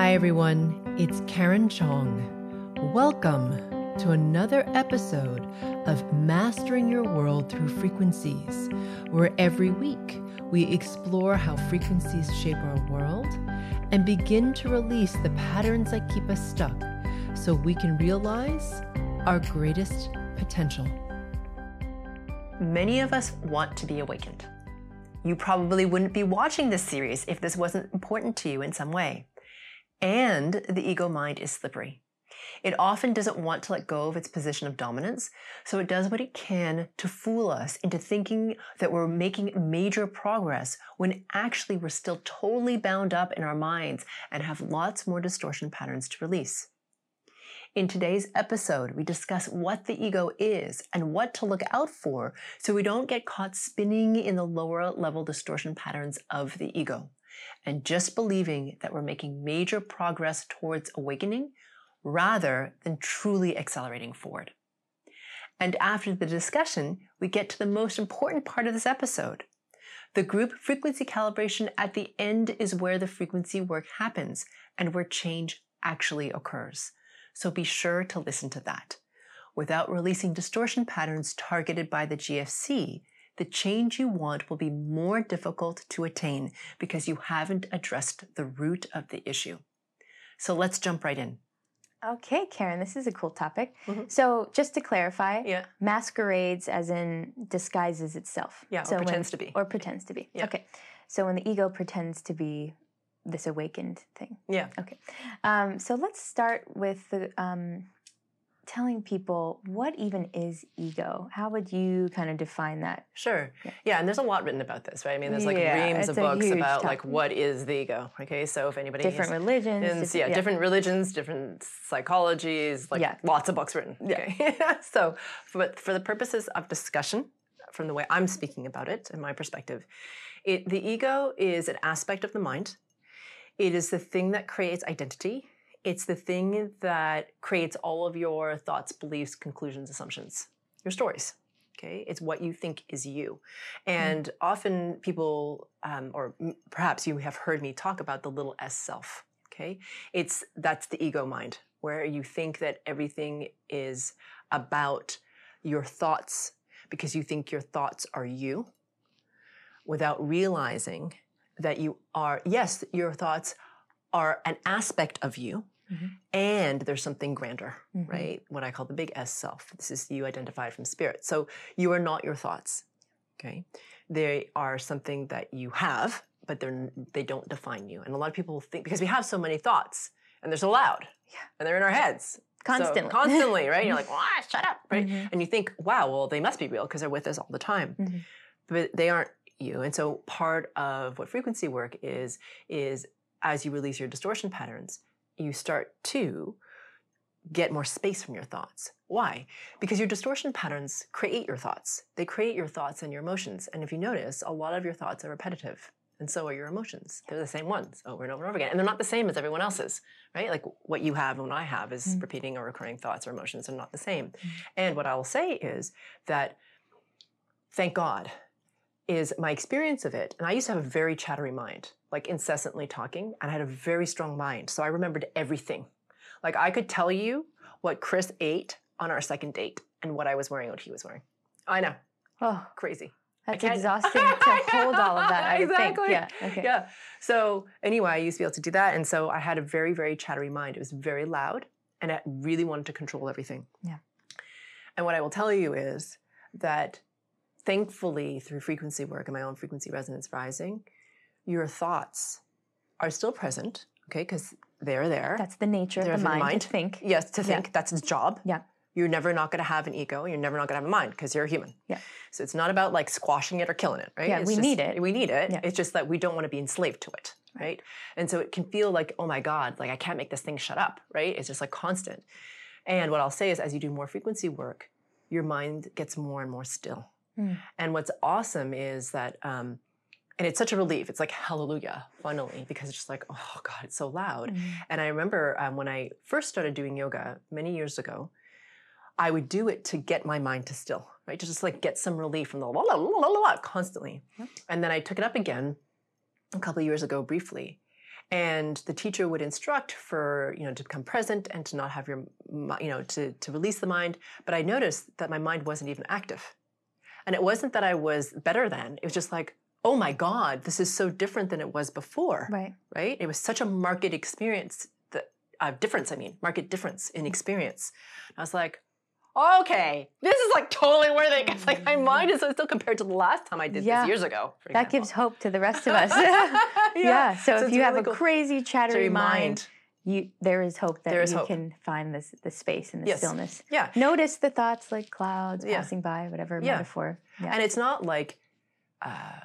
Hi, everyone. It's Karen Chong. Welcome to another episode of Mastering Your World Through Frequencies, where every week we explore how frequencies shape our world and begin to release the patterns that keep us stuck so we can realize our greatest potential. Many of us want to be awakened. You probably wouldn't be watching this series if this wasn't important to you in some way. And the ego mind is slippery. It often doesn't want to let go of its position of dominance, so it does what it can to fool us into thinking that we're making major progress when actually we're still totally bound up in our minds and have lots more distortion patterns to release. In today's episode, we discuss what the ego is and what to look out for so we don't get caught spinning in the lower level distortion patterns of the ego and just believing that we're making major progress towards awakening rather than truly accelerating forward. And after the discussion, we get to the most important part of this episode. The group frequency calibration at the end is where the frequency work happens and where change actually occurs so be sure to listen to that. Without releasing distortion patterns targeted by the GFC, the change you want will be more difficult to attain because you haven't addressed the root of the issue. So let's jump right in. Okay, Karen, this is a cool topic. Mm-hmm. So, just to clarify, yeah. masquerades as in disguises itself. Yeah, so or pretends when, to be. Or pretends to be. Yeah. Okay. So, when the ego pretends to be this awakened thing. Yeah. Okay. Um, so let's start with the um, telling people what even is ego. How would you kind of define that? Sure. Yeah. yeah, and there's a lot written about this, right? I mean, there's like yeah, reams of books about topic. like what is the ego. Okay, so if anybody different religions, is, yeah, yeah, different religions, different psychologies, like yeah. lots of books written. Okay, so but for the purposes of discussion, from the way I'm speaking about it and my perspective, it the ego is an aspect of the mind it is the thing that creates identity. It's the thing that creates all of your thoughts, beliefs, conclusions, assumptions, your stories. Okay, it's what you think is you. And mm. often people, um, or perhaps you have heard me talk about the little s self. Okay, it's that's the ego mind, where you think that everything is about your thoughts because you think your thoughts are you without realizing that you are, yes, your thoughts are an aspect of you, mm-hmm. and there's something grander, mm-hmm. right? What I call the big S self. This is you identified from spirit. So you are not your thoughts, okay? They are something that you have, but they're they don't define you. And a lot of people think because we have so many thoughts and they're so loud, yeah, and they're in our heads. Constantly. So, constantly, right? you're like, ah, shut up, right? Mm-hmm. And you think, wow, well, they must be real because they're with us all the time. Mm-hmm. But they aren't you. And so part of what frequency work is, is as you release your distortion patterns, you start to get more space from your thoughts. Why? Because your distortion patterns create your thoughts. They create your thoughts and your emotions. And if you notice, a lot of your thoughts are repetitive. And so are your emotions. They're the same ones over and over and over again. And they're not the same as everyone else's, right? Like what you have and what I have is mm. repeating or recurring thoughts or emotions are not the same. Mm. And what I will say is that thank God is my experience of it. And I used to have a very chattery mind, like incessantly talking, and I had a very strong mind. So I remembered everything. Like I could tell you what Chris ate on our second date and what I was wearing, what he was wearing. I know. Oh, crazy. That's exhausting to hold all of that. I exactly. Think. Yeah. Okay. Yeah. So anyway, I used to be able to do that, and so I had a very, very chattery mind. It was very loud, and I really wanted to control everything. Yeah. And what I will tell you is that thankfully, through frequency work and my own frequency resonance rising, your thoughts are still present, okay, because they're there. That's the nature they're of the mind, mind. to think. Yes, to think. Yeah. That's its job. Yeah. You're never not going to have an ego. You're never not going to have a mind because you're a human. Yeah. So it's not about like squashing it or killing it, right? Yeah, it's we just, need it. We need it. Yeah. It's just that we don't want to be enslaved to it, right? right? And so it can feel like, oh my God, like I can't make this thing shut up, right? It's just like constant. And what I'll say is, as you do more frequency work, your mind gets more and more still Mm. And what's awesome is that, um, and it's such a relief. It's like hallelujah, finally, because it's just like, oh God, it's so loud. Mm. And I remember um, when I first started doing yoga many years ago, I would do it to get my mind to still, right? To just like get some relief from the la la la la la constantly. Yep. And then I took it up again a couple of years ago briefly. and the teacher would instruct for you know to become present and to not have your you know to to release the mind but i noticed that my mind wasn't even active and it wasn't that i was better than it was just like oh my god this is so different than it was before Right. right it was such a market experience that uh, difference i mean market difference in experience i was like okay this is like totally worth it 'cause, like my mind is still compared to the last time i did Yeah. this years ago That example. gives hope to the rest of us. yeah. So, if it's you have really a cool. crazy chattery Chattery mind, you there is hope that There is you hope. can find this the space and the Yes. stillness. yeah Notice the thoughts like clouds Yeah. passing by, whatever Yeah. metaphor. Yeah. And it's not like, uh,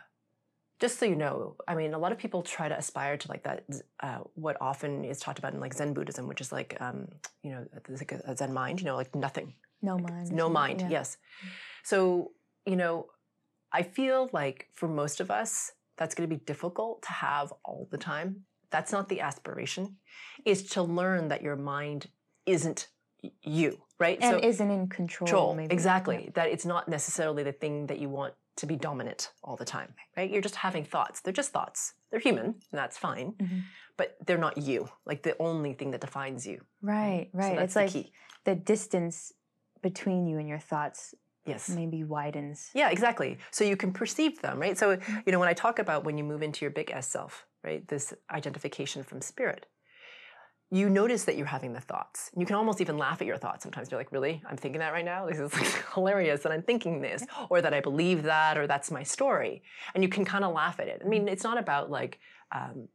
just so you know, I mean, a lot of people try to aspire to like that, uh, what often is talked about in like Zen Buddhism, which is like, um, you know, like a, Zen mind, you know, like nothing, no mind. no mind, yeah. yes. So, you know, I feel like for most of us, that's going to be difficult to have all the time. That's not the aspiration, is to learn that your mind isn't you, right? And isn't in control. control exactly that it's not necessarily the thing that you want to be dominant all the time right you're just having thoughts they're just thoughts they're human and that's fine Mhm. but they're not you like the only thing that defines you Right, So right. that's it's the like key. the distance between you and your thoughts yes maybe widens. yeah exactly so you can perceive them right so Mm-hmm. you know when i talk about when you move into your big s self right this identification from spirit you notice that you're having the thoughts. You can almost even laugh at your thoughts. Sometimes you're like, really? I'm thinking that right now? This is like hilarious that I'm thinking this, or that I believe that, or that's my story. And you can kind of laugh at it. I mean, it's not about like, um,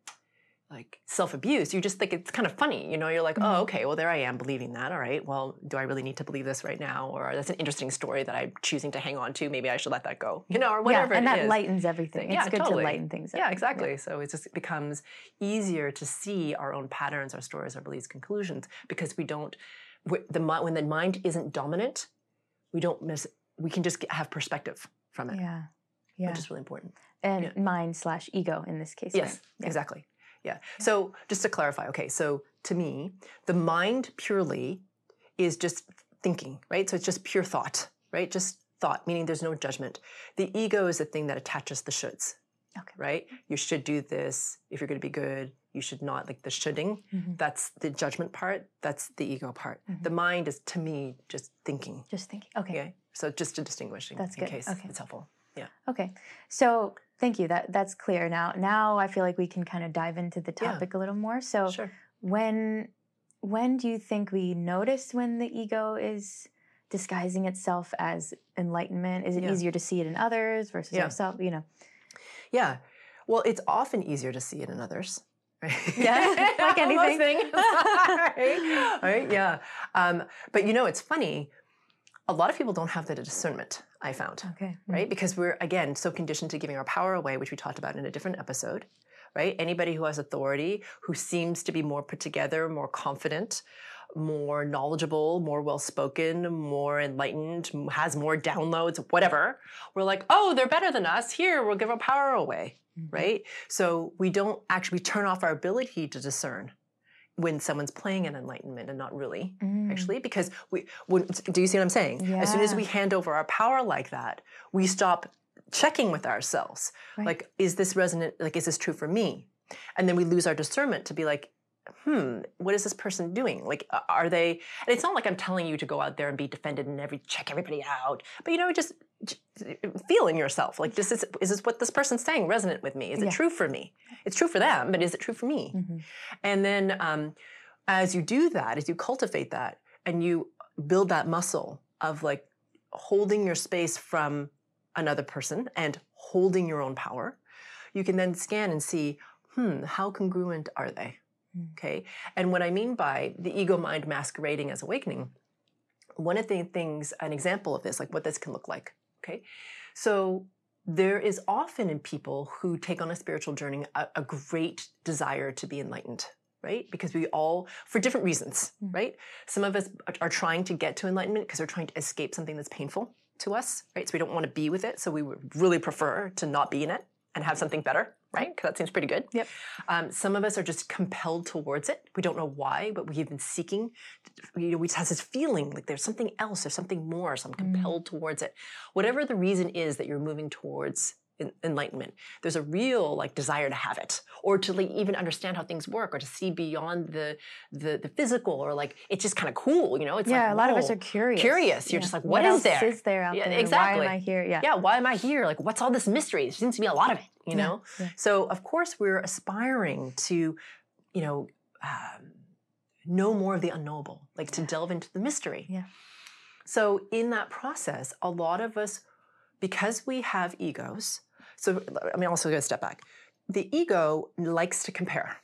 like self-abuse. You just think it's kind of funny. You know, you're like, Mhm. oh, okay, well, there I am believing that. All right. Well, do I really need to believe this right now? Or that's an interesting story that I'm choosing to hang on to. Maybe I should let that go, you know, or whatever yeah, and it that is. lightens everything. Yeah, it's good totally. to lighten things up. Yeah, exactly. So it just becomes easier to see our own patterns, our stories, our beliefs, conclusions because we don't. The when the mind isn't dominant, we don't miss. We can just get, have perspective from it, Yeah. Yeah. which is really important. and yeah. mind slash ego in this case. Yes, right? Yeah. exactly. Yeah. So just to clarify, okay. So to me, the mind purely is just thinking, right? So it's just pure thought, right? Just thought, meaning there's no judgment. The ego is the thing that attaches the shoulds. Okay. Right? You should do this if you're going to be good. You should not, like the shoulding. Mhm. That's the judgment part. That's the ego part. Mhm. The mind is, to me, just thinking. Just thinking. Okay. Okay. So just to distinguishing. That's in good. case Okay. it's helpful. Yeah. Okay. So thank you. That that's clear now. Now I feel like we can kind of dive into the Yeah. topic a little more. So Sure. when when do you think we notice when the ego is disguising itself as enlightenment? Is it Yeah. easier to see it in others versus Yeah. ourselves? You know. Yeah. Well, it's often easier to see it in others. Right? Yeah, like anything. Right? Right? Yeah. Um, but you know, it's funny. A lot of people don't have the discernment, I found, Okay. right? Because we're, again, so conditioned to giving our power away, which we talked about in a different episode, right? Anybody who has authority, who seems to be more put together, more confident, more knowledgeable, more well spoken, more enlightened, has more downloads, whatever. We're like, oh, they're better than us. Here, we'll give our power away, Mhm. right? So we don't actually turn off our ability to discern when someone's playing an enlightenment and not really Mm. actually because we when, do you see what i'm saying as soon as we hand over our power like that we stop checking with ourselves Right. like is this resonant like is this true for me and then we lose our discernment to be like hmm what is this person doing like are they and it's not like i'm telling you to go out there and be defended and every check everybody out but you know just feel in yourself like this is is this what this person's saying resonant with me is Yeah. it true for me it's true for them but is it true for me Mhm. and then um, as you do that, as you cultivate that and you build that muscle of like holding your space from another person and holding your own power, you can then scan and see, hmm, how congruent are they? Mm. Okay. And what I mean by the ego mind masquerading as awakening, one of the things, an example of this, like what this can look like. Okay. So there is often in people who take on a spiritual journey a, a great desire to be enlightened, right? Because we all, for different reasons, Mm. right? Some of us are, are trying to get to enlightenment because we're trying to escape something that's painful to us, right? So we don't want to be with it. So we would really prefer to not be in it and have something better, right? Because that seems pretty good. Yep. Um, some of us are just compelled towards it. We don't know why, but we've been seeking. You know, we just have this feeling like there's something else, there's something more. So I'm Mm. compelled towards it. Whatever the reason is that you're moving towards enlightenment. There's a real like desire to have it, or to like even understand how things work, or to see beyond the the, the physical, or like it's just kind of cool, you know? It's yeah, like a lot of us are curious. Curious. You're Yeah. just like, what what is else there? is there out Yeah, there? exactly. Why am I here? Yeah. yeah, why am I here? Like, what's all this mystery? There seems to be a lot of it, you know? yeah. So, of course, we're aspiring to, you know, um, know more of the unknowable, like to delve into the mystery. Yeah. So, in that process, a lot of us, because we have egos, so I mean, also going to step back. The ego likes to compare,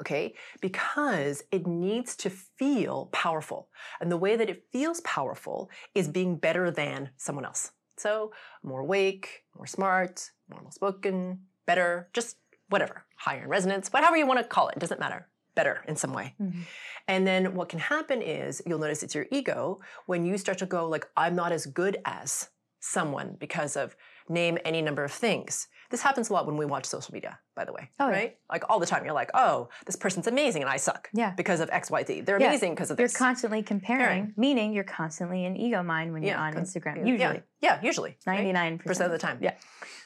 okay? Because it needs to feel powerful. And the way that it feels powerful is being better than someone else. So, more awake, more smart, more well spoken, better, just whatever, higher in resonance, whatever you want to call it, doesn't matter. Better in some way. Mhm. And then what can happen is you'll notice it's your ego when you start to go like I'm not as good as someone because of name any number of things. This happens a lot when we watch social media, by the way. Oh, yeah. right? Like all the time you're like, "Oh, this person's amazing and I suck." Yeah. Because of XYZ. They're Yeah. amazing because of this. You're constantly comparing, meaning you're constantly in ego mind when you're on Instagram. yeah, Usually, Yeah, usually. 99% of the time. Yeah.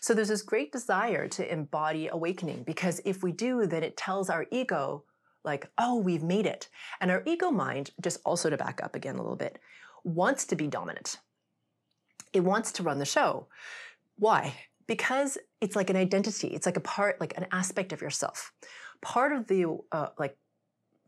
So there's this great desire to embody awakening because if we do, then it tells our ego, like, oh, we've made it. And our ego mind, just also to back up again a little bit, wants to be dominant. It wants to run the show. Why? Because it's like an identity. It's like a part, like an aspect of yourself. Part of the uh, like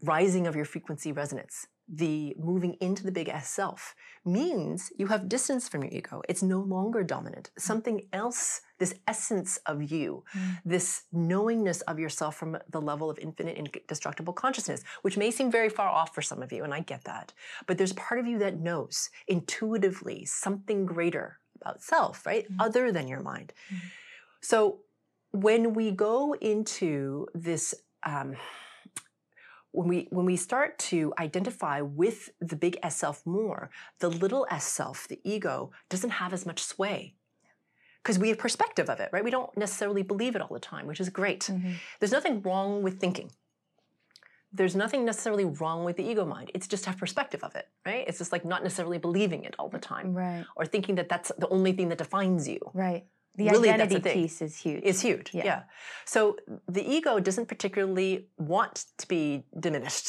rising of your frequency resonance, the moving into the big S self, means you have distance from your ego. It's no longer dominant. Something else, this essence of you, Mm. this knowingness of yourself from the level of infinite indestructible consciousness, which may seem very far off for some of you, and I get that. But there's part of you that knows intuitively something greater about self, right? Mm. Other than your mind. Mm. So when we go into this, um, when we when we start to identify with the big S self more, the little S self, the ego, doesn't have as much sway. Because we have perspective of it, right? We don't necessarily believe it all the time, which is great. Mhm. There's nothing wrong with thinking. There's nothing necessarily wrong with the ego mind. It's just have perspective of it, right? It's just like not necessarily believing it all the time Right, or thinking that that's the only thing that defines you right. The Really, identity the piece is huge. is huge. Yeah. Yeah. So the ego doesn't particularly want to be diminished,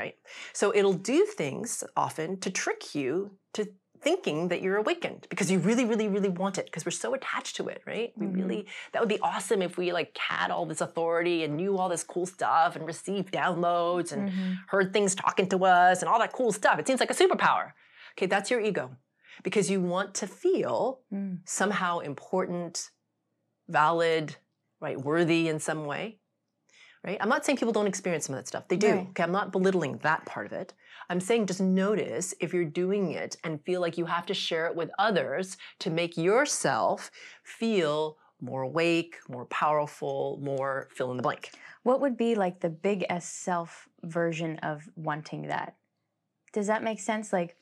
right? So it'll do things often to trick you to thinking that you're awakened because you really, really, really want it because we're so attached to it, right? We Mhm. really, that would be awesome if we like had all this authority and knew all this cool stuff and received downloads and Mhm. heard things talking to us and all that cool stuff. It seems like a superpower. Okay, that's your ego because you want to feel Mm. somehow important, valid, right, worthy in some way. Right? I'm not saying people don't experience some of that stuff. They do. Right. Okay, I'm not belittling that part of it. I'm saying just notice if you're doing it and feel like you have to share it with others to make yourself feel more awake, more powerful, more fill in the blank. What would be like the big S self version of wanting that? Does that make sense? Like,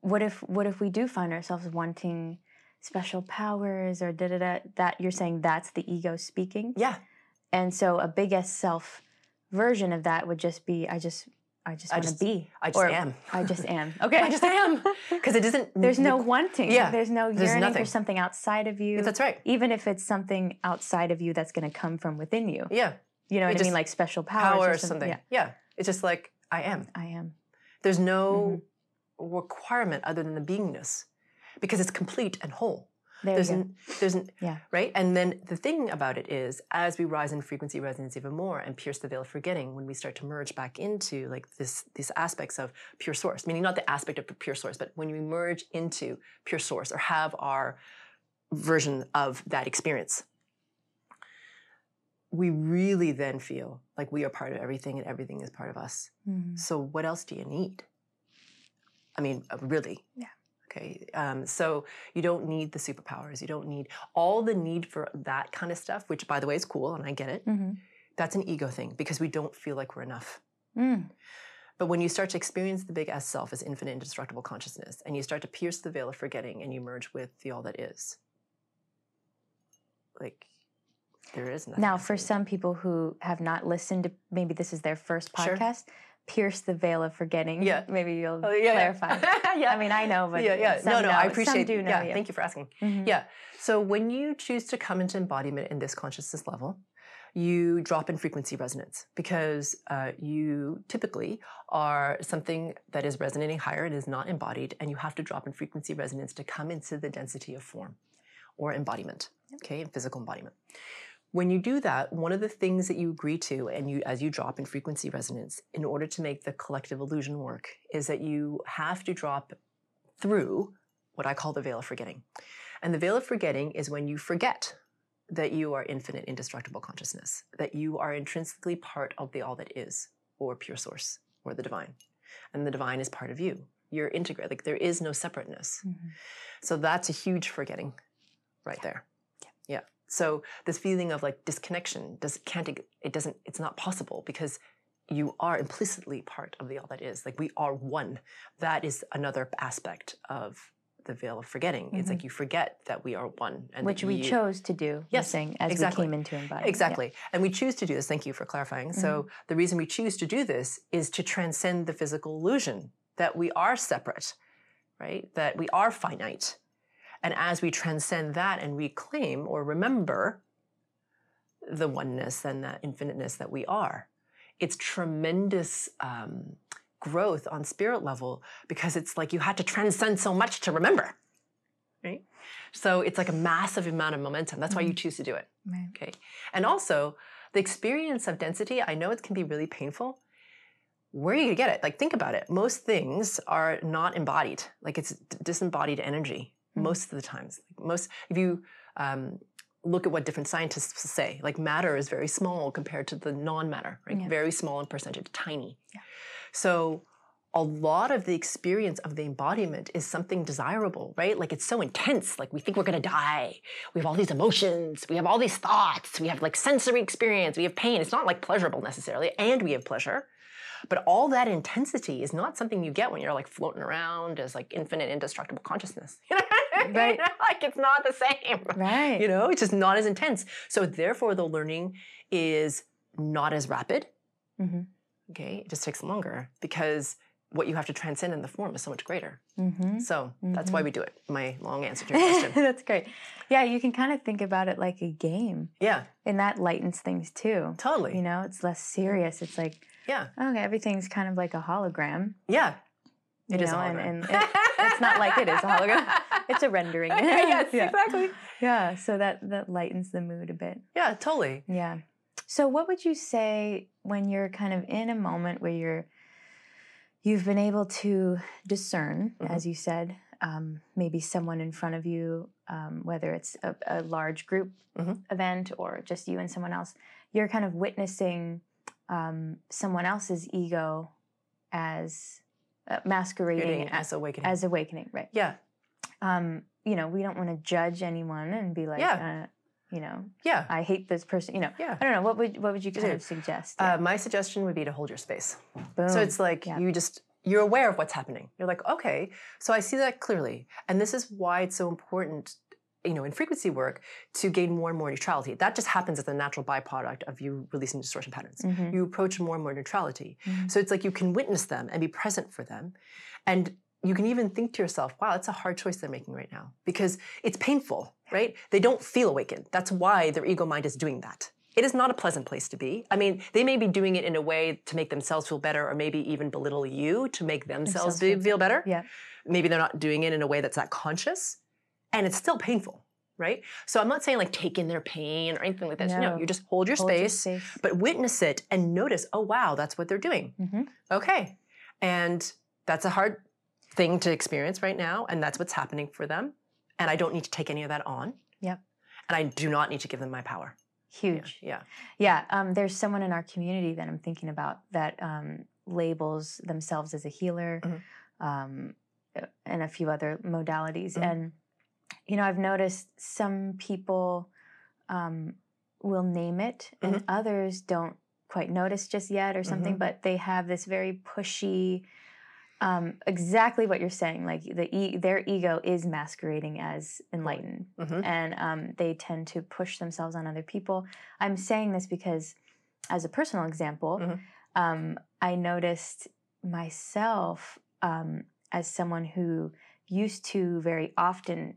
what if what if we do find ourselves wanting special powers or da da da? That you're saying that's the ego speaking, Yeah. and so a big S self version of that would just be I just I just want to be. I just or am. I just am. Okay. I just am. Because it doesn't There's no wanting. Yeah, There's no there's yearning nothing. for something outside of you. That's right. Even if it's something outside of you that's going to come from within you. Yeah. You know It what I mean? Like special powers Power or or something. Yeah, Yeah. It's just like I am. I am. There's no Mm-hmm. requirement other than the beingness because it's complete and whole. There there's you go. an, there's an, Yeah. right. And then the thing about it is, as we rise in frequency resonance even more and pierce the veil of forgetting, when we start to merge back into like this these aspects of pure source, meaning not the aspect of pure source, but when we merge into pure source or have our version of that experience, we really then feel like we are part of everything and everything is part of us. Mhm. So what else do you need? I mean, uh, really. Yeah. Okay. Um, so you don't need the superpowers. You don't need all the need for that kind of stuff, which by the way is cool, and I get it. Mhm. That's an ego thing because we don't feel like we're enough. Mm. But when you start to experience the big S self as infinite indestructible consciousness, and you start to pierce the veil of forgetting and you merge with the all that is, like there is nothing. Now, for some people who have not listened to maybe this is their first Sure. Pierce the veil of forgetting. Yeah. Maybe you'll Oh, yeah, clarify. Yeah. yeah. I mean, I know, but yeah, yeah. No, no, know. I Some appreciate. do know yeah, you. thank you for asking. Mhm. Yeah. So when you choose to come into embodiment in this consciousness level, you drop in frequency resonance because uh, you typically are something that is resonating higher. and is not embodied, and you have to drop in frequency resonance to come into the density of form or embodiment. Okay, physical embodiment. When you do that, one of the things that you agree to, and you as you drop in frequency resonance, in order to make the collective illusion work, is that you have to drop through what I call the veil of forgetting. And the veil of forgetting is when you forget that you are infinite, indestructible consciousness, that you are intrinsically part of the all that is, or pure source, or the divine. And the divine is part of you. You're integrated. Like there is no separateness. Mhm. So that's a huge forgetting right there. Yeah. So this feeling of like disconnection does can't it doesn't it's not possible because you are implicitly part of the all that is. Like we are one. That is another aspect of the veil of forgetting. It's like you forget that we are one and Mm-hmm. Which we you- chose to do. Yes, saying, as exactly. we came into embodiment. Yeah. Exactly. And we choose to do this. Thank you for clarifying. So, Mm-hmm. the reason we choose to do this is to transcend the physical illusion that we are separate, right? That we are finite. And as we transcend that and reclaim or remember the oneness and that infiniteness that we are, it's tremendous um, growth on spirit level because it's like you had to transcend so much to remember, right? So it's like a massive amount of momentum. That's why you choose to do it. Right. Okay. And also, the experience of density, I know it can be really painful. Where are you going to get it? Like, think about it. Most things are not embodied, like, it's disembodied energy Mhm. most of the times. Most, if you um, look at what different scientists say, like, matter is very small compared to the non matter, right? Yeah. Very small in percentage, tiny. Yeah. So, a lot of the experience of the embodiment is something desirable, right? Like it's so intense. Like we think we're going to die. We have all these emotions. We have all these thoughts. We have like sensory experience. We have pain. It's not like pleasurable necessarily. And we have pleasure. But all that intensity is not something you get when you're like floating around as like infinite, indestructible consciousness. Right. like it's not the same. Right. You know, it's just not as intense. So therefore, the learning is not as rapid. Mhm. Okay. It just takes longer because what you have to transcend in the form is so much greater. Mm-hmm. So that's why we do it. My long answer to your question. That's great. Yeah, you can kind of think about it like a game, yeah, and that lightens things too. totally. You know, it's less serious. It's like, yeah, okay, everything's kind of like a hologram. yeah. It you is a know, and, hologram. and it- it's not like it is a hologram. It's a rendering. yes, yeah. exactly. Yeah, so that that lightens the mood a bit. Yeah, totally. Yeah. So what would you say when you're kind of in a moment where you're you've been able to discern, Mhm. as you said, um, maybe someone in front of you, um, whether it's a, a large group Mhm. event or just you and someone else, you're kind of witnessing um, someone else's ego as uh, masquerading as, awakening. as awakening, right? yeah, Um, you know, we don't want to judge anyone and be like, Yeah. uh, you know, yeah, I hate this person. You know, yeah. I don't know. What would what would you kind Dude, of suggest? Uh, my suggestion would be to hold your space. Boom. So it's like Yeah. you just you're aware of what's happening. You're like, okay, so I see that clearly, and this is why it's so important, you know, in frequency work to gain more and more neutrality. That just happens as a natural byproduct of you releasing distortion patterns. Mhm. You approach more and more neutrality. Mhm. So it's like you can witness them and be present for them, and you can even think to yourself, wow, that's a hard choice they're making right now because it's painful, right? They don't feel awakened. That's why their ego mind is doing that. It is not a pleasant place to be. I mean, they may be doing it in a way to make themselves feel better or maybe even belittle you to make themselves Themselves feel feel better. Yeah. Maybe they're not doing it in a way that's that conscious and it's still painful, right? So I'm not saying like take in their pain or anything like that. No, No. you just hold your Hold your space, space. but witness it and notice, oh, wow, that's what they're doing. Mhm. Okay. And that's a hard thing to experience right now. And that's what's happening for them. And I don't need to take any of that on. Yep. And I do not need to give them my power. Huge. Yeah. Yeah. Um, there's someone in our community that I'm thinking about that um, labels themselves as a healer, Mhm. um, and a few other modalities. Mhm. And you know, I've noticed some people um, will name it, and Mm-hmm. others don't quite notice just yet, or something. Mhm. But they have this very pushy. Um, exactly what you're saying. Like the e- their ego is masquerading as enlightened, Mhm. and um, they tend to push themselves on other people. I'm saying this because, as a personal example, Mhm. um, I noticed myself um, as someone who used to very often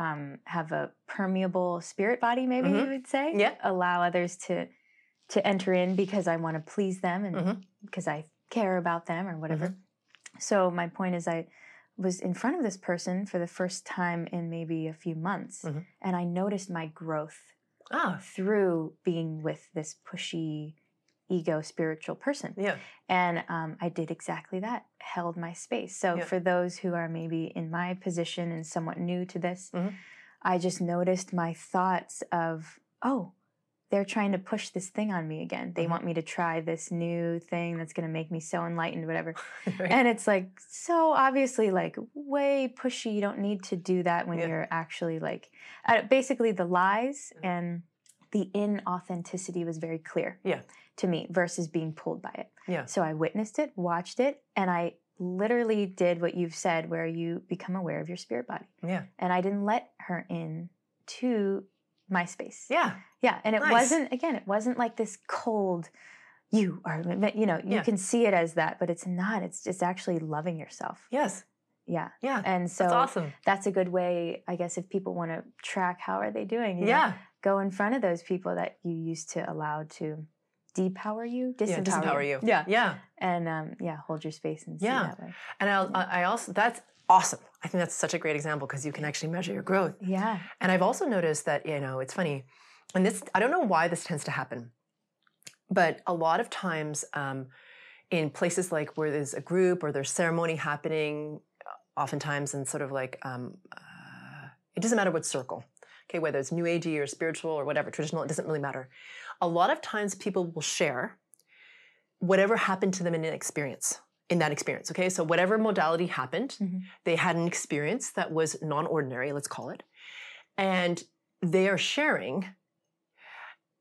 um, have a permeable spirit body, maybe Mhm. you would say. Yeah. Allow others to to enter in because I want to please them and Mhm. because I care about them or whatever. So my point is, I was in front of this person for the first time in maybe a few months, Mhm. and I noticed my growth Ah, through being with this pushy, ego spiritual person. yeah. And um, I did exactly that, held my space. So, Yeah. for those who are maybe in my position and somewhat new to this, Mhm. I just noticed my thoughts of, oh, they're trying to push this thing on me again. They Mhm. want me to try this new thing that's going to make me so enlightened, whatever. Right. And it's like so obviously like way pushy. You don't need to do that when Yeah. you're actually like uh, basically the lies and the inauthenticity was very clear Yeah. To me versus being pulled by it. Yeah. So I witnessed it, watched it, and I literally did what you've said where you become aware of your spirit body. yeah. And I didn't let her in to my space. Yeah. Yeah, and it Nice. wasn't again, it wasn't like this cold you are you know, you Yeah. can see it as that, but it's not. It's just actually loving yourself. Yes. Yeah. Yeah. And so That's awesome. that's a good way, I guess, if people want to track how are they doing. you know, Yeah. Go in front of those people that you used to allow to depower you, disempower, Yeah. Disempower you. Yeah. Yeah. And um, yeah, hold your space and see Yeah. that way. And I'll, I I also, that's awesome. I think that's such a great example because you can actually measure your growth. Yeah. And I've also noticed that, you know, it's funny, and this, I don't know why this tends to happen, but a lot of times um, in places like where there's a group or there's ceremony happening, oftentimes in sort of like, um, uh, it doesn't matter what circle, okay, whether it's New Agey or spiritual or whatever, traditional, it doesn't really matter. A lot of times people will share whatever happened to them in an experience. In that experience, okay? So, whatever modality happened, Mhm. they had an experience that was non ordinary, let's call it. And they are sharing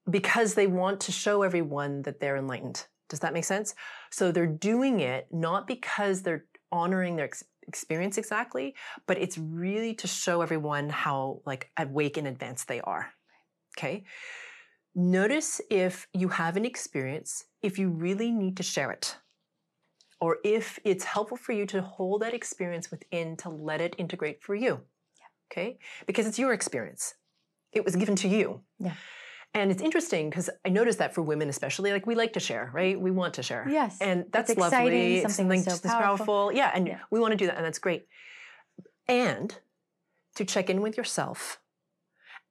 because they want to show everyone that they're enlightened. Does that make sense? So they're doing it not because they're honoring their ex- experience exactly, but it's really to show everyone how like awake and advanced they are. Okay? Notice if you have an experience, if you really need to share it or if it's helpful for you to hold that experience within to let it integrate for you. Okay? Because it's your experience. It was given to you. Yeah. And it's interesting because I noticed that for women, especially, like we like to share, right? We want to share. Yes. And that's It's exciting, It's something something so powerful. powerful. Yeah. And Yeah. we want to do that. And that's great. And to check in with yourself.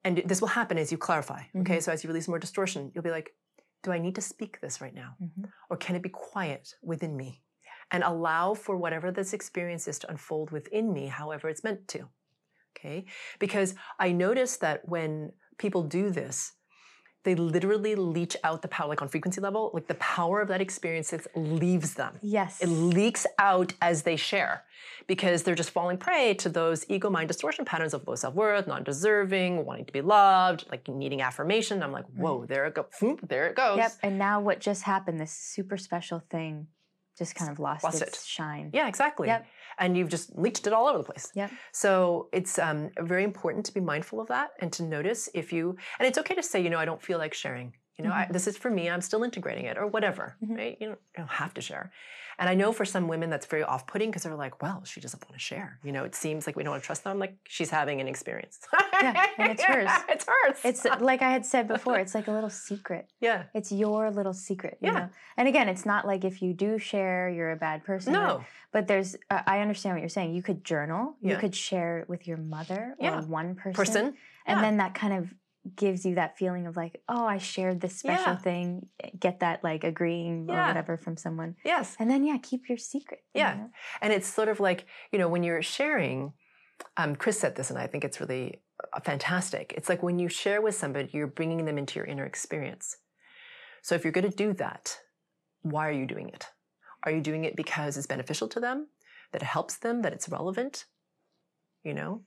And this will happen as you clarify. Mm-hmm. Okay. So as you release more distortion, you'll be like, do I need to speak this right now? Mhm. Or can it be quiet within me? And allow for whatever this experience is to unfold within me, however it's meant to. Okay? Because I notice that when people do this, they literally leach out the power, like on frequency level, like the power of that experience it leaves them. Yes. It leaks out as they share because they're just falling prey to those ego mind distortion patterns of low self worth, non deserving, wanting to be loved, like needing affirmation. I'm like, whoa, there it goes. There it goes. Yep. And now what just happened, this super special thing just kind of lost, Lost its it. shine. Yeah, exactly. Yep. And you've just leached it all over the place. Yep. So it's um, very important to be mindful of that and to notice if you, and it's okay to say, you know, I don't feel like sharing. You know, I, Mhm. this is for me. I'm still integrating it, or whatever. Mhm. Right? You don't, you don't have to share. And I know for some women that's very off-putting because they're like, "Well, she doesn't want to share." You know, it seems like we don't want to trust them. I'm like, she's having an experience. Yeah, and it's hers. it's hers. It's like I had said before, it's like a little secret. yeah. It's your little secret. You Yeah. know? And again, it's not like if you do share, you're a bad person. No. But there's, uh, I understand what you're saying. You could journal. Yeah. You could share with your mother or Yeah. one person. Person. And yeah. then that kind of gives you that feeling of like, oh, I shared this special Yeah. thing. Get that like agreeing or whatever from someone. Yes. And then, yeah, keep your secret. you Yeah. know? And it's sort of like, you know, when you're sharing, um, Chris said this, and I think it's really uh, fantastic. It's like when you share with somebody, you're bringing them into your inner experience. So if you're going to do that, why are you doing it? Are you doing it because it's beneficial to them, that it helps them, that it's relevant? You know,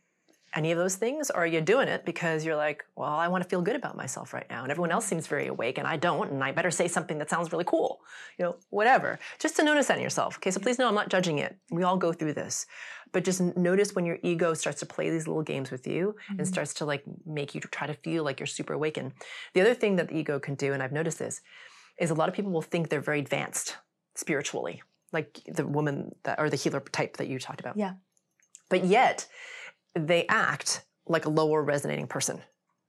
any of those things? Or are you doing it because you're like, well, I want to feel good about myself right now, and everyone else seems very awake, and I don't, and I better say something that sounds really cool, you know, whatever. Just to notice that in yourself. Okay, so please know I'm not judging it. We all go through this, but just notice when your ego starts to play these little games with you and Mhm. starts to like make you try to feel like you're super awakened. The other thing that the ego can do, and I've noticed this, is a lot of people will think they're very advanced spiritually, like the woman that, or the healer type that you talked about. Yeah. But yet, they act like a lower resonating person.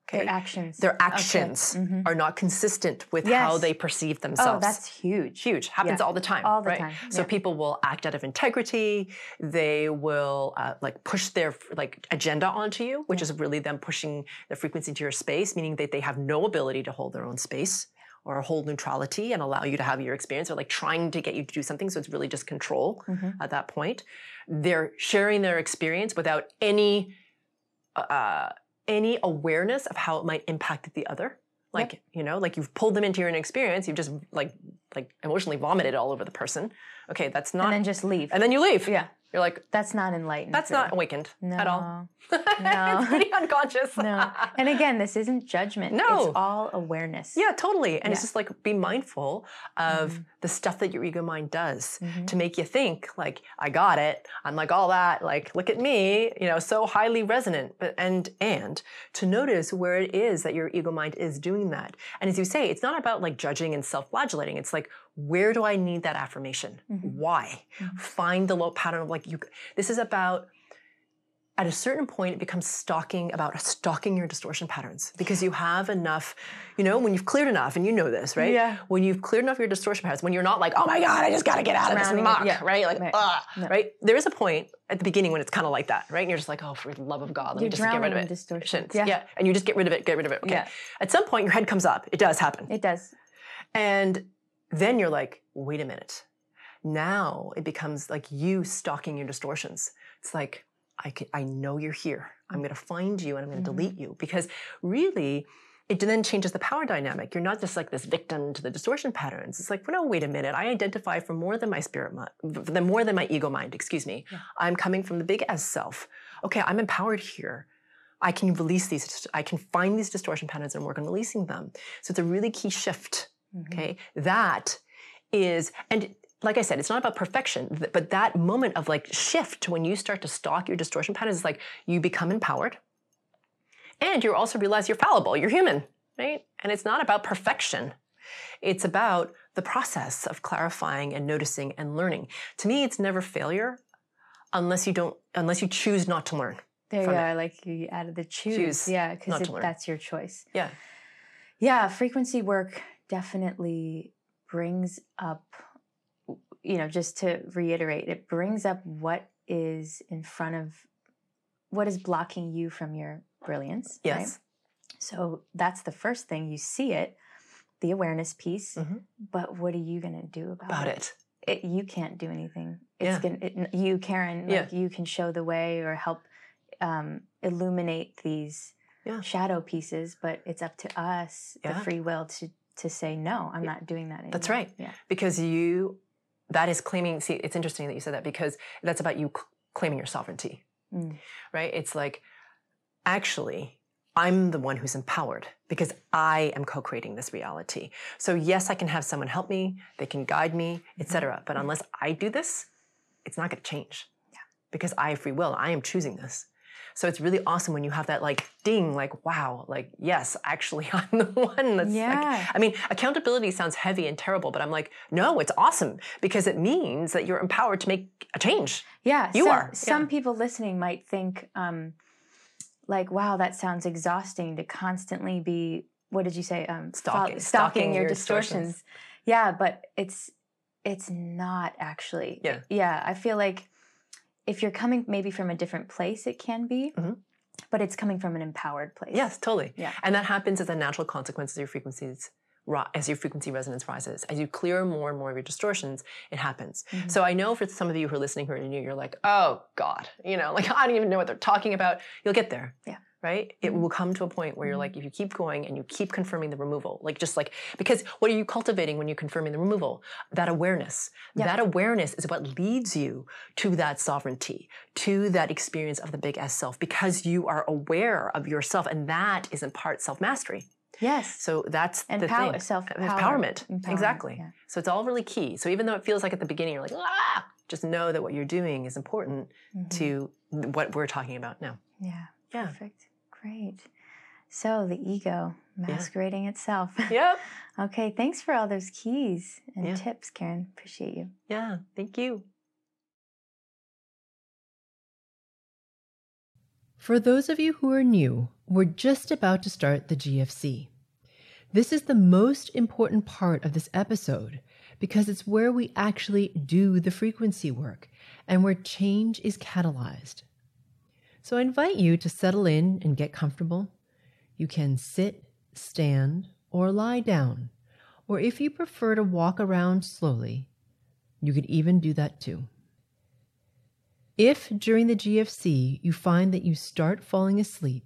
Okay. Their actions. Their actions Mhm. are not consistent with how they perceive themselves. Oh, that's huge. huge. Happens Yeah. all the time. All the right? time, So people will act out of integrity. They will uh, like push their like agenda onto you, which is really them pushing the frequency into your space, meaning that they have no ability to hold their own space or hold neutrality and allow you to have your experience. They're like trying to get you to do something, so it's really just control Mhm. at that point. They're sharing their experience without any uh, any awareness of how it might impact the other. Like you know, like you've pulled them into your own experience. You've just like like emotionally vomited all over the person. Okay, that's not. And then just leave. and then you leave. yeah, You're like, that's not enlightened. that's not awakened at all. No. it's pretty unconscious. no. And again, this isn't judgment. No. It's all awareness. Yeah, totally. And it's just like be mindful of Mhm. the stuff that your ego mind does Mhm. to make you think like I got it. I'm like all that. Like look at me, you know, so highly resonant. But and and to notice where it is that your ego mind is doing that. And as you say, it's not about like judging and self-flagellating. It's like where do I need that affirmation? Mhm. Why? Mhm. Find the low pattern of like you. This is about at a certain point, it becomes stalking about stalking your distortion patterns because you have enough, you know, when you've cleared enough, and you know this, right? Yeah. When you've cleared enough your distortion patterns, when you're not like, oh my God, I just got to get out of this muck, yeah. right? Like, Right. ugh, No. right? There is a point at the beginning when it's kind of like that, right? And you're just like, oh, for the love of God, let me You're just get rid of it. distortion. Yeah. Yeah. And you just get rid of it, get rid of it. Okay. Yeah. At some point, your head comes up. It does happen. It does. And then you're like, wait a minute. Now it becomes like you stalking your distortions. It's like, I can, I know you're here. I'm going to find you and I'm going to Mhm. delete you because really it then changes the power dynamic. You're not just like this victim to the distortion patterns. It's like, well, no, wait a minute. I identify for more than my spirit mind, than more than my ego mind, excuse me. Yeah. I'm coming from the big S self. Okay, I'm empowered here. I can release these, I can find these distortion patterns and work on releasing them. So it's a really key shift. Mhm. Okay. That is, and like I said, it's not about perfection, but that moment of like shift when you start to stalk your distortion patterns is like you become empowered. And you also realize you're fallible, you're human, right? And it's not about perfection. It's about the process of clarifying and noticing and learning. To me, it's never failure unless you don't, unless you choose not to learn. There you it. are. Like you added the choose. Choose yeah, because that's your choice. Yeah. Yeah, frequency work definitely brings up, you know, just to reiterate, it brings up what is in front of, what is blocking you from your brilliance. right? Yes. So that's the first thing. You see it, the awareness piece, Mhm. but what are you going to do about, About it? it. it? You can't do anything. It's Yeah. gonna, it, you, Karen, Yeah. like you can show the way or help um, illuminate these Yeah. shadow pieces, but it's up to us, Yeah. the free will, to to say no. I'm not doing that anymore. That's right. Yeah. because you that is claiming see it's interesting that you said that because that's about you c- claiming your sovereignty Mm. right it's like actually i'm the one who's empowered because i am co-creating this reality so yes i can have someone help me they can guide me etc but unless i do this it's not going to change Yeah. because i have free will i am choosing this so it's really awesome when you have that like ding like wow like yes actually i'm the one that's like, Yeah. I mean, accountability sounds heavy and terrible, but I'm like, no, it's awesome because it means that you're empowered to make a change. Yeah. You some, are, Some yeah. people listening might think, um, like, wow, that sounds exhausting to constantly be, what did you say? Um, Stalking- stalking, stalking your, your distortions. distortions. Yeah, but it's it's not actually. Yeah. Yeah. I feel like if you're coming maybe from a different place, it can be, Mhm. but it's coming from an empowered place. Yes, totally. Yeah. And that happens as a natural consequence as your frequencies as your frequency resonance rises. As you clear more and more of your distortions, it happens. Mhm. So I know for some of you who are listening who are new, you're like, oh God, you know, like I don't even know what they're talking about. You'll get there. Yeah. Right? It Mhm. will come to a point where you're Mhm. like, if you keep going and you keep confirming the removal, like just like, because what are you cultivating when you're confirming the removal? That awareness. Yeah. That awareness is what leads you to that sovereignty, to that experience of the big S self, because you are aware of yourself. And that is in part self mastery. Yes. So that's And the power, thing. self Empowerment. Exactly. Yeah. So it's all really key. So even though it feels like at the beginning you're like, ah, just know that what you're doing is important Mhm. to what we're talking about now. Yeah. Yeah. Perfect. Great. So the ego masquerading itself. Yep. okay, thanks for all those keys and Yeah. tips, Karen. Appreciate you. Yeah. Thank you. For those of you who are new, we're just about to start the GFC. This is the most important part of this episode because it's where we actually do the frequency work and where change is catalyzed. So I invite you to settle in and get comfortable. You can sit, stand, or lie down, or if you prefer to walk around slowly, you could even do that too. If during the GFC you find that you start falling asleep,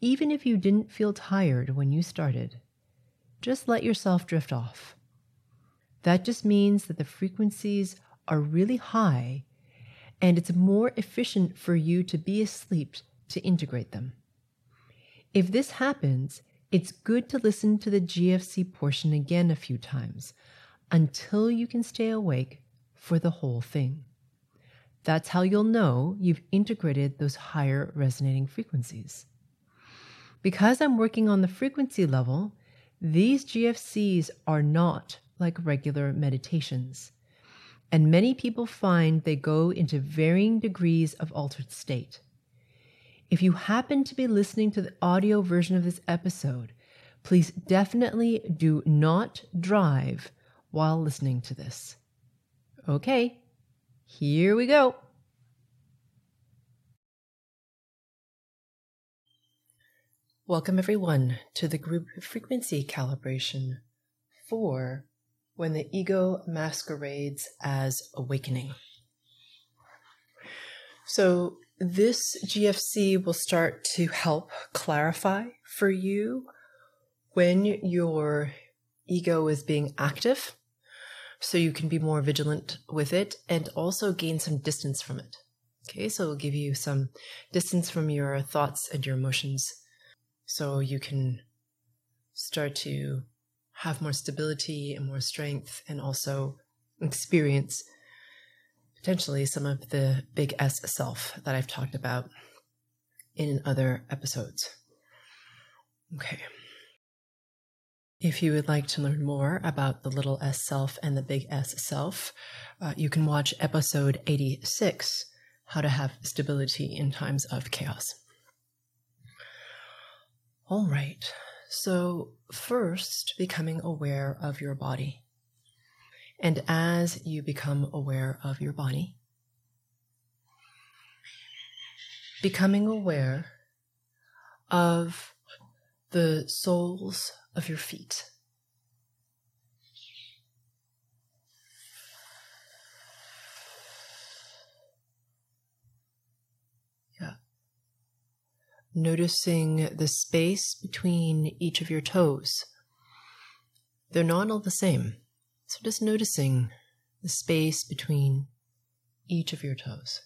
even if you didn't feel tired when you started, just let yourself drift off. That just means that the frequencies are really high and it's more efficient for you to be asleep to integrate them. If this happens, it's good to listen to the GFC portion again a few times until you can stay awake for the whole thing. That's how you'll know you've integrated those higher resonating frequencies. Because I'm working on the frequency level, these GFCs are not like regular meditations. And many people find they go into varying degrees of altered state. If you happen to be listening to the audio version of this episode, please definitely do not drive while listening to this. Okay, here we go. Welcome, everyone, to the group frequency calibration for when the ego masquerades as awakening. So, this GFC will start to help clarify for you when your ego is being active so you can be more vigilant with it and also gain some distance from it. Okay, so it'll give you some distance from your thoughts and your emotions so you can start to have more stability and more strength and also experience potentially some of the big S self that I've talked about in other episodes. Okay. If you would like to learn more about the little s self and the big S self, uh, you can watch episode 86 How to Have Stability in Times of Chaos. All right, so first, becoming aware of your body. And as you become aware of your body, becoming aware of the soles of your feet. Noticing the space between each of your toes. They're not all the same. So just noticing the space between each of your toes.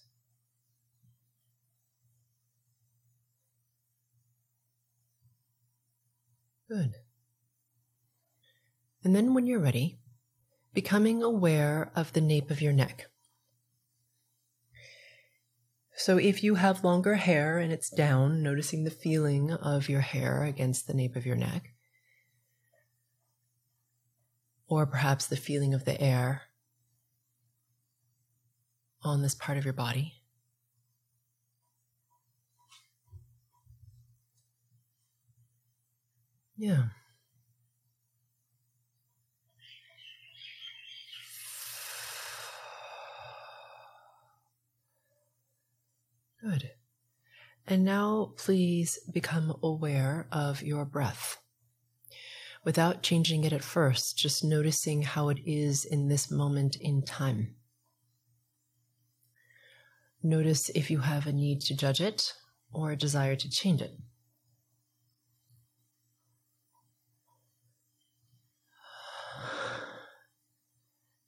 Good. And then when you're ready, becoming aware of the nape of your neck. So if you have longer hair and it's down, noticing the feeling of your hair against the nape of your neck. Or perhaps the feeling of the air on this part of your body. Yeah. Good. And now please become aware of your breath. Without changing it at first, just noticing how it is in this moment in time. Notice if you have a need to judge it or a desire to change it.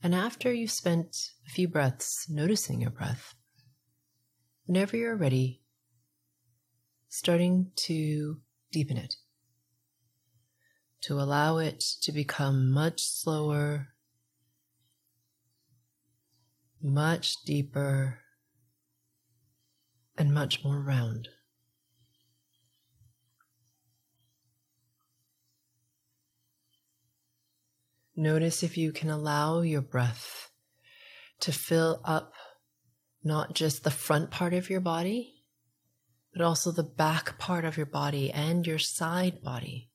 And after you've spent a few breaths noticing your breath, whenever you're ready, starting to deepen it, to allow it to become much slower, much deeper, and much more round. Notice if you can allow your breath to fill up not just the front part of your body, but also the back part of your body and your side body.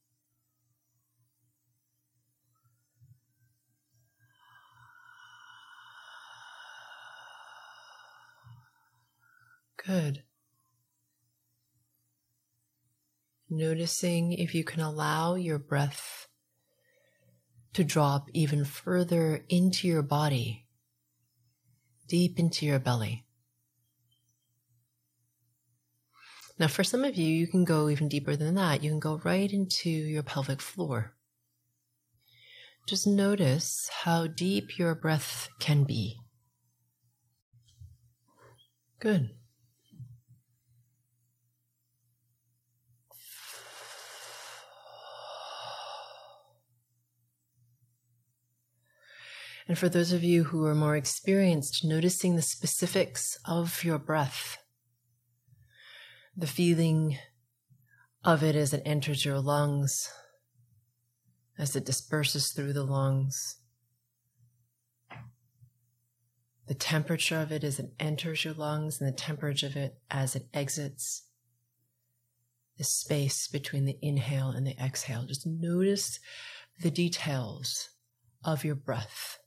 Good. Noticing if you can allow your breath to drop even further into your body, deep into your belly. Now, for some of you, you can go even deeper than that. You can go right into your pelvic floor. Just notice how deep your breath can be. Good. And for those of you who are more experienced, noticing the specifics of your breath, the feeling of it as it enters your lungs, as it disperses through the lungs, the temperature of it as it enters your lungs, and the temperature of it as it exits. The space between the inhale and the exhale. Just notice the details of your breath.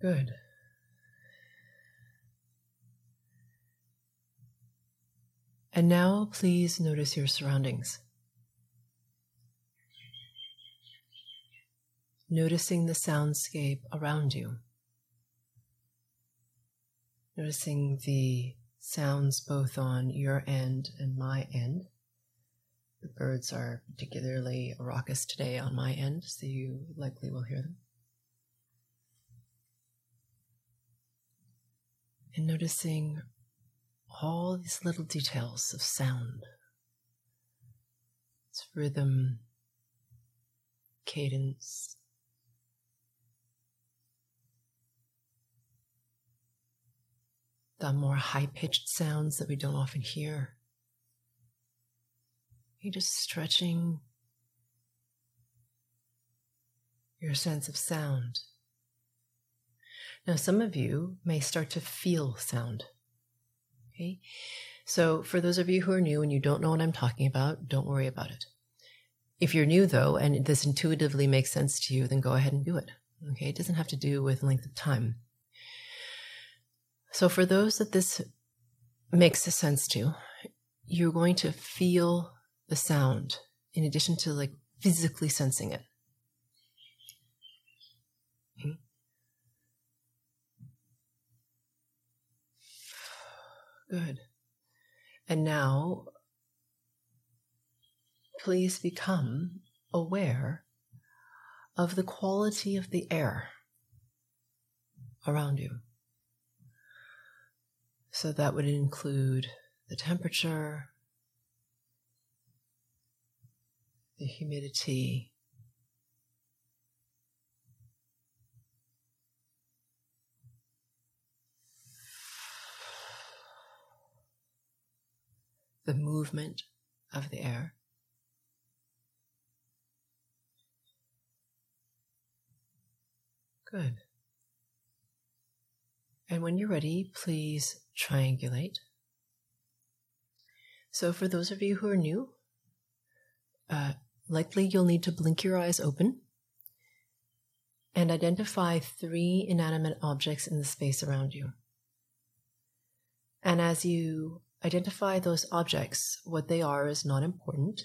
Good. And now please notice your surroundings. Noticing the soundscape around you. Noticing the sounds both on your end and my end. The birds are particularly raucous today on my end, so you likely will hear them. And noticing all these little details of sound, its rhythm, cadence. The more high pitched sounds that we don't often hear. You're just stretching your sense of sound. Now, some of you may start to feel sound. Okay. So, for those of you who are new and you don't know what I'm talking about, don't worry about it. If you're new though, and this intuitively makes sense to you, then go ahead and do it. Okay. It doesn't have to do with length of time. So, for those that this makes sense to, you're going to feel the sound in addition to like physically sensing it. Good. And now, please become aware of the quality of the air around you. So that would include the temperature, the humidity, the movement of the air. Good. And when you're ready, please triangulate. So, for those of you who are new, uh, likely you'll need to blink your eyes open and identify three inanimate objects in the space around you. And as you identify those objects. What they are is not important.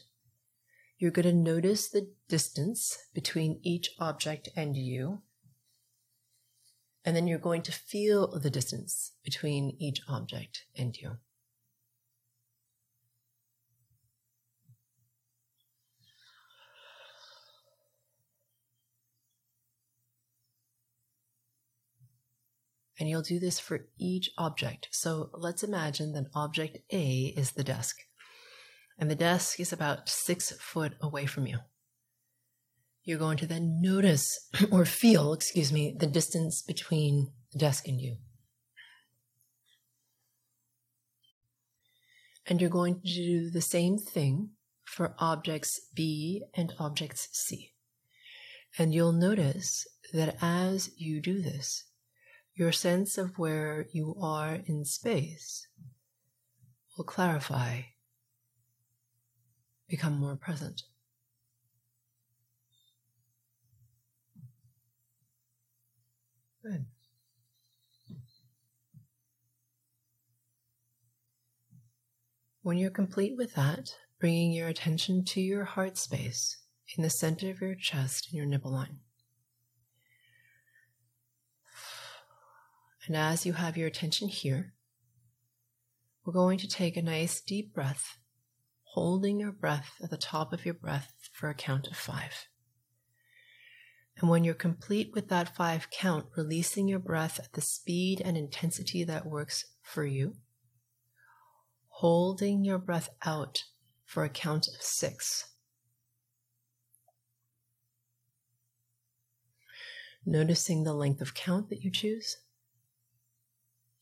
You're going to notice the distance between each object and you. And then you're going to feel the distance between each object and you. And you'll do this for each object. So let's imagine that object A is the desk. And the desk is about six foot away from you. You're going to then notice or feel, excuse me, the distance between the desk and you. And you're going to do the same thing for objects B and objects C. And you'll notice that as you do this, your sense of where you are in space will clarify, become more present. Good. When you're complete with that, bringing your attention to your heart space in the center of your chest and your nipple line. And as you have your attention here, we're going to take a nice deep breath, holding your breath at the top of your breath for a count of five. And when you're complete with that five count, releasing your breath at the speed and intensity that works for you, holding your breath out for a count of six. Noticing the length of count that you choose.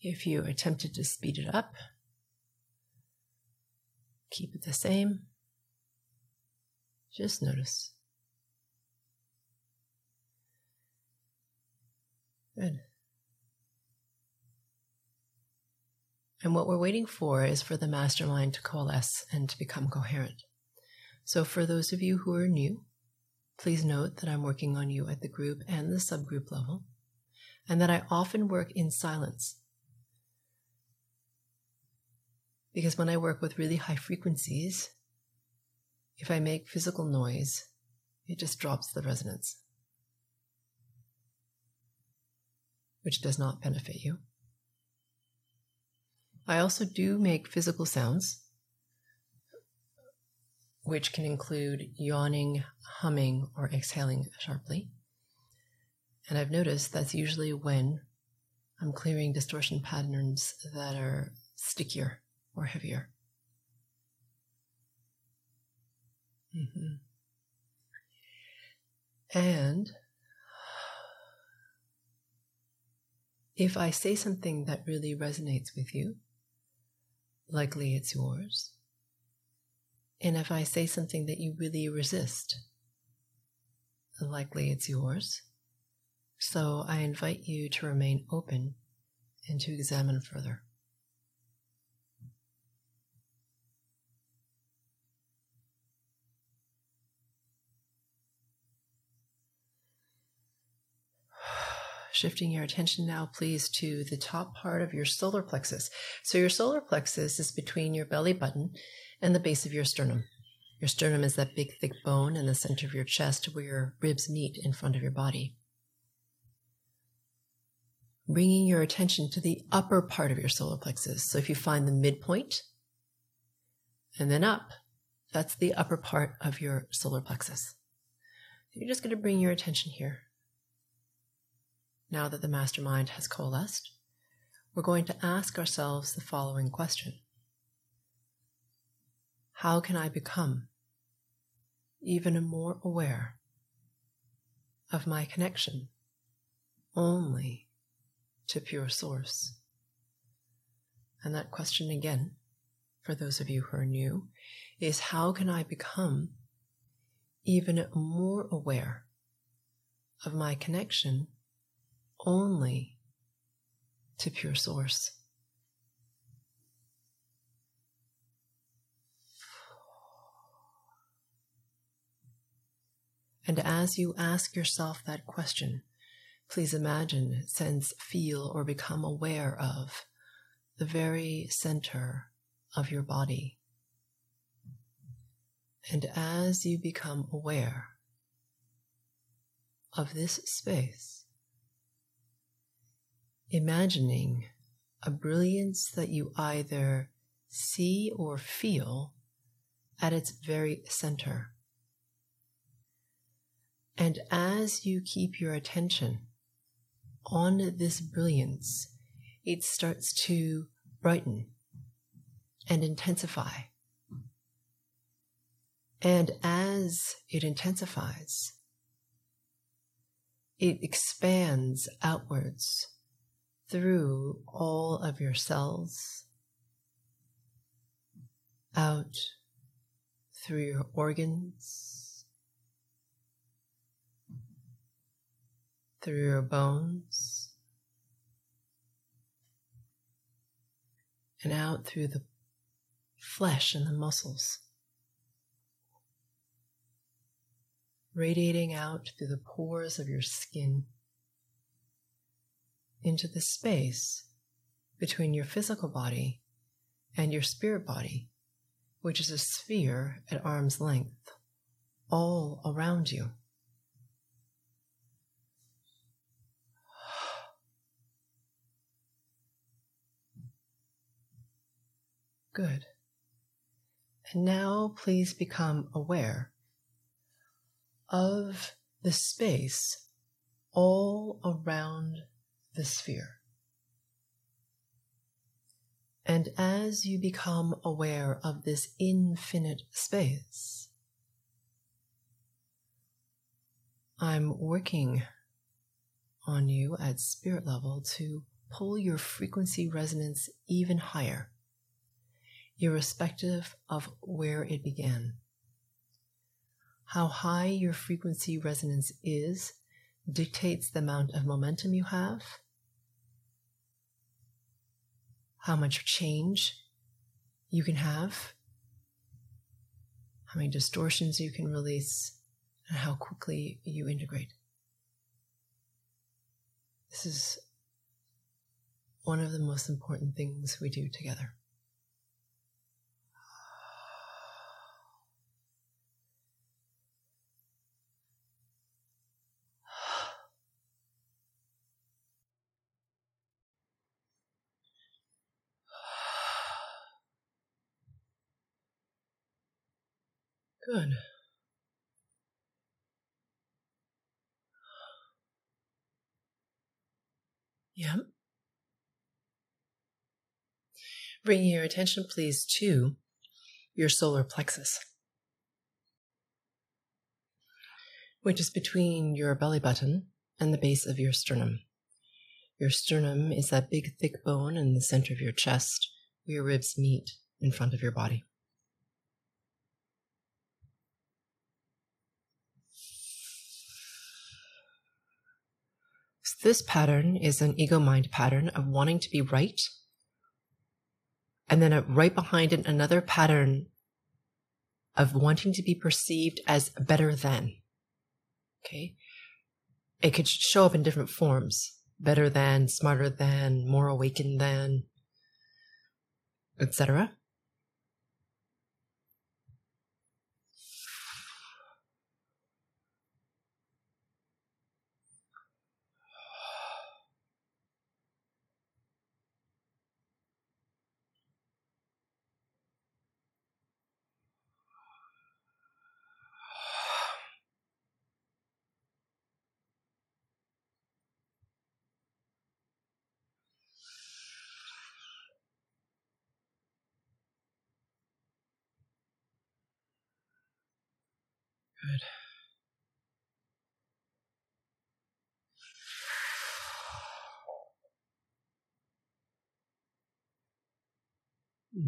If you attempted to speed it up, keep it the same. Just notice. Good. And what we're waiting for is for the mastermind to coalesce and to become coherent. So, for those of you who are new, please note that I'm working on you at the group and the subgroup level, and that I often work in silence. Because when I work with really high frequencies, if I make physical noise, it just drops the resonance, which does not benefit you. I also do make physical sounds, which can include yawning, humming, or exhaling sharply. And I've noticed that's usually when I'm clearing distortion patterns that are stickier or heavier. Mm-hmm. And if I say something that really resonates with you, likely it's yours. And if I say something that you really resist, likely it's yours. So I invite you to remain open and to examine further. Shifting your attention now, please, to the top part of your solar plexus. So, your solar plexus is between your belly button and the base of your sternum. Your sternum is that big, thick bone in the center of your chest where your ribs meet in front of your body. Bringing your attention to the upper part of your solar plexus. So, if you find the midpoint and then up, that's the upper part of your solar plexus. You're just going to bring your attention here now that the mastermind has coalesced, we're going to ask ourselves the following question How can I become even more aware of my connection only to pure source? And that question again, for those of you who are new, is how can I become even more aware of my connection only to pure source. And as you ask yourself that question, please imagine, sense, feel, or become aware of the very center of your body. And as you become aware of this space, imagining a brilliance that you either see or feel at its very center. And as you keep your attention on this brilliance, it starts to brighten and intensify. And as it intensifies, it expands outwards through all of your cells, out through your organs, through your bones, and out through the flesh and the muscles. Radiating out through the pores of your skin into the space between your physical body and your spirit body, which is a sphere at arm's length, all around you. Good. And now please become aware of the space all around the sphere. And as you become aware of this infinite space, I'm working on you at spirit level to pull your frequency resonance even higher, irrespective of where it began. How high your frequency resonance is dictates the amount of momentum you have how much change you can have, how many distortions you can release, and how quickly you integrate. This is one of the most important things we do together. Good. Yep. Bringing your attention, please, to your solar plexus, which is between your belly button and the base of your sternum. Your sternum is that big, thick bone in the center of your chest where your ribs meet in front of your body. This pattern is an ego mind pattern of wanting to be right. And then right behind it, another pattern of wanting to be perceived as better than. Okay. It could show up in different forms better than, smarter than, more awakened than, etc.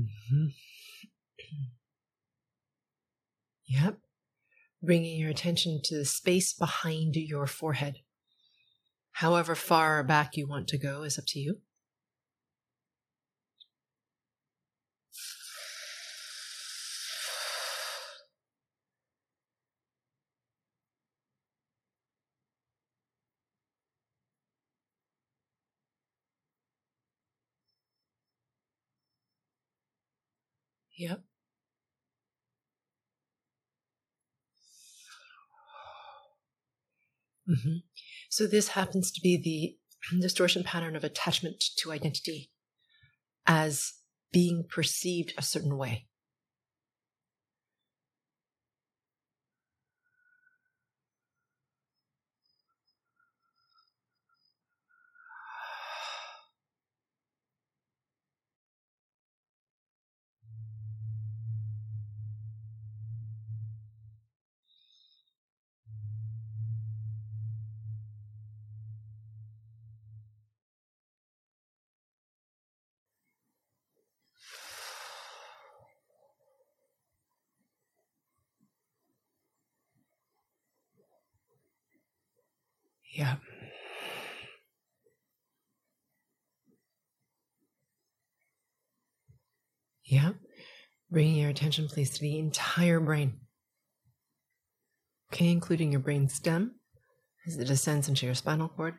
Mm-hmm. Yep. Bringing your attention to the space behind your forehead. However far back you want to go is up to you. Yep. Mm-hmm. So this happens to be the distortion pattern of attachment to identity as being perceived a certain way. Yeah. Yeah. Bringing your attention, please, to the entire brain. Okay, including your brain stem as it descends into your spinal cord.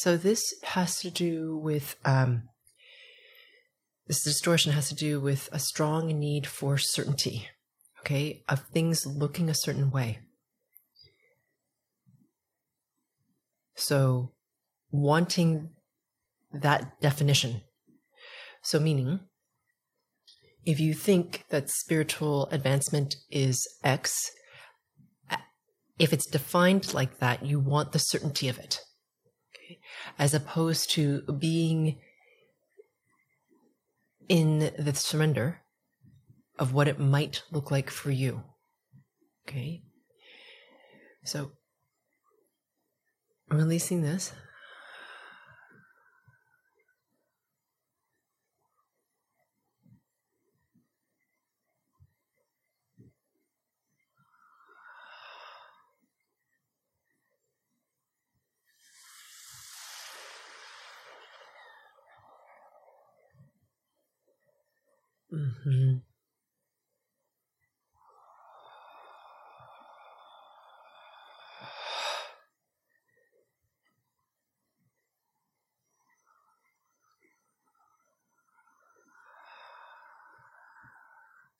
So this has to do with um, this distortion has to do with a strong need for certainty, okay, of things looking a certain way. So wanting that definition. So meaning, if you think that spiritual advancement is X, if it's defined like that, you want the certainty of it as opposed to being in the surrender of what it might look like for you. Okay. So, releasing this. Mm-hmm.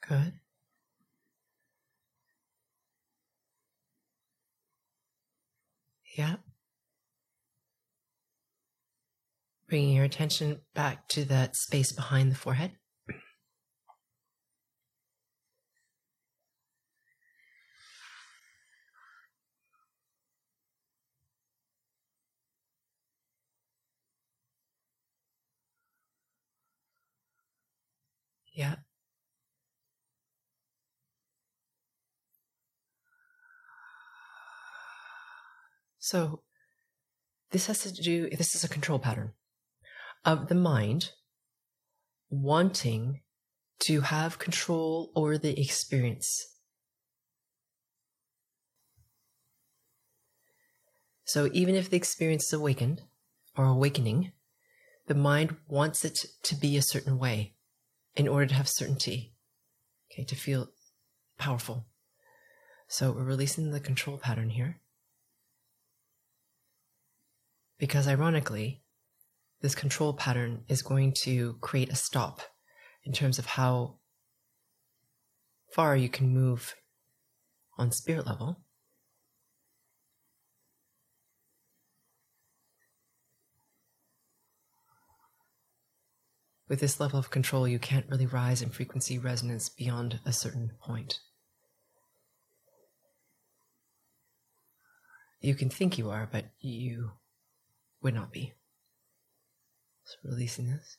Good. Yeah. Bringing your attention back to that space behind the forehead. Yeah. So this has to do, this is a control pattern of the mind wanting to have control over the experience. So even if the experience is awakened or awakening, the mind wants it to be a certain way in order to have certainty, okay, to feel powerful. So we're releasing the control pattern here. Because ironically, this control pattern is going to create a stop in terms of how far you can move on spirit level With this level of control, you can't really rise in frequency resonance beyond a certain point. You can think you are, but you would not be. So, releasing this.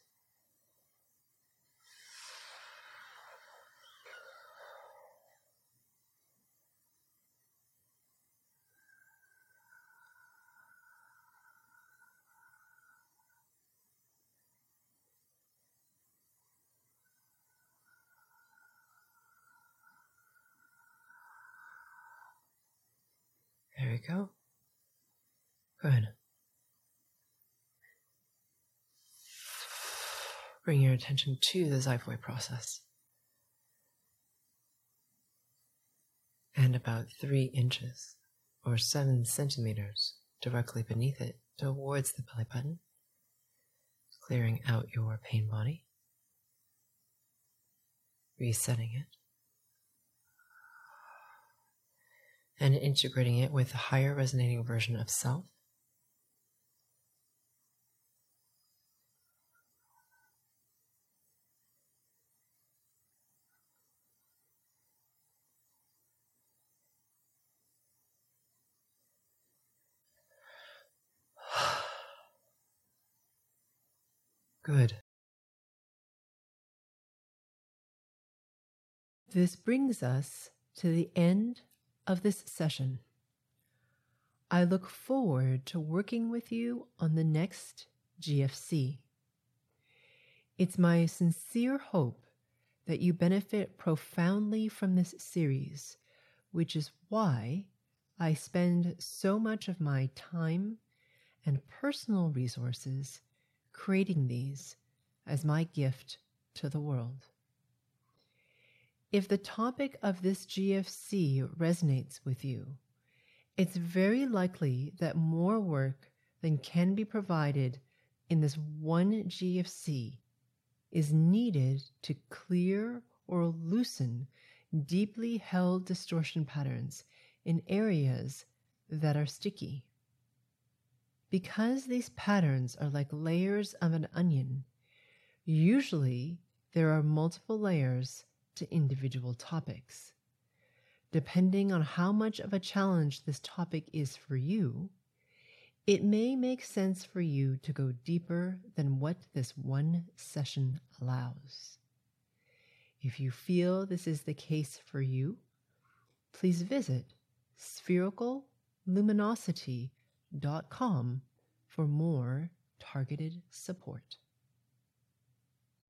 There we go. Good. Bring your attention to the xiphoid process. And about three inches or seven centimeters directly beneath it towards the belly button, clearing out your pain body, resetting it. and integrating it with a higher resonating version of self. Good. This brings us to the end of this session. I look forward to working with you on the next GFC. It's my sincere hope that you benefit profoundly from this series, which is why I spend so much of my time and personal resources creating these as my gift to the world. If the topic of this GFC resonates with you, it's very likely that more work than can be provided in this one GFC is needed to clear or loosen deeply held distortion patterns in areas that are sticky. Because these patterns are like layers of an onion, usually there are multiple layers to individual topics. Depending on how much of a challenge this topic is for you, it may make sense for you to go deeper than what this one session allows. If you feel this is the case for you, please visit sphericalluminosity.com for more targeted support.